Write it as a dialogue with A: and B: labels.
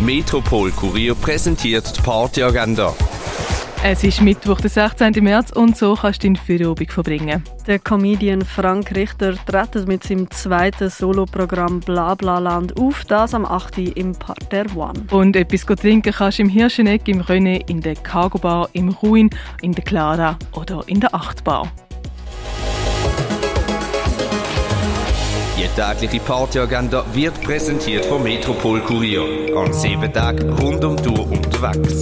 A: Metropol Kurier präsentiert die Partyagenda.
B: Es ist Mittwoch, der 16. März und so kannst du deine Feierabend verbringen.
C: Der Comedian Frank Richter tritt mit seinem zweiten Soloprogramm Blablaland auf, das am 8. im Parterre One.
B: Und etwas trinken kannst du im Hirscheneck, im René, in der Cargo Bar, im Ruin, in der Clara oder in der Achtbar.
A: Die tägliche Partyagenda wird präsentiert vom Metropol Kurier. An sieben Tagen rund um Tour unterwegs.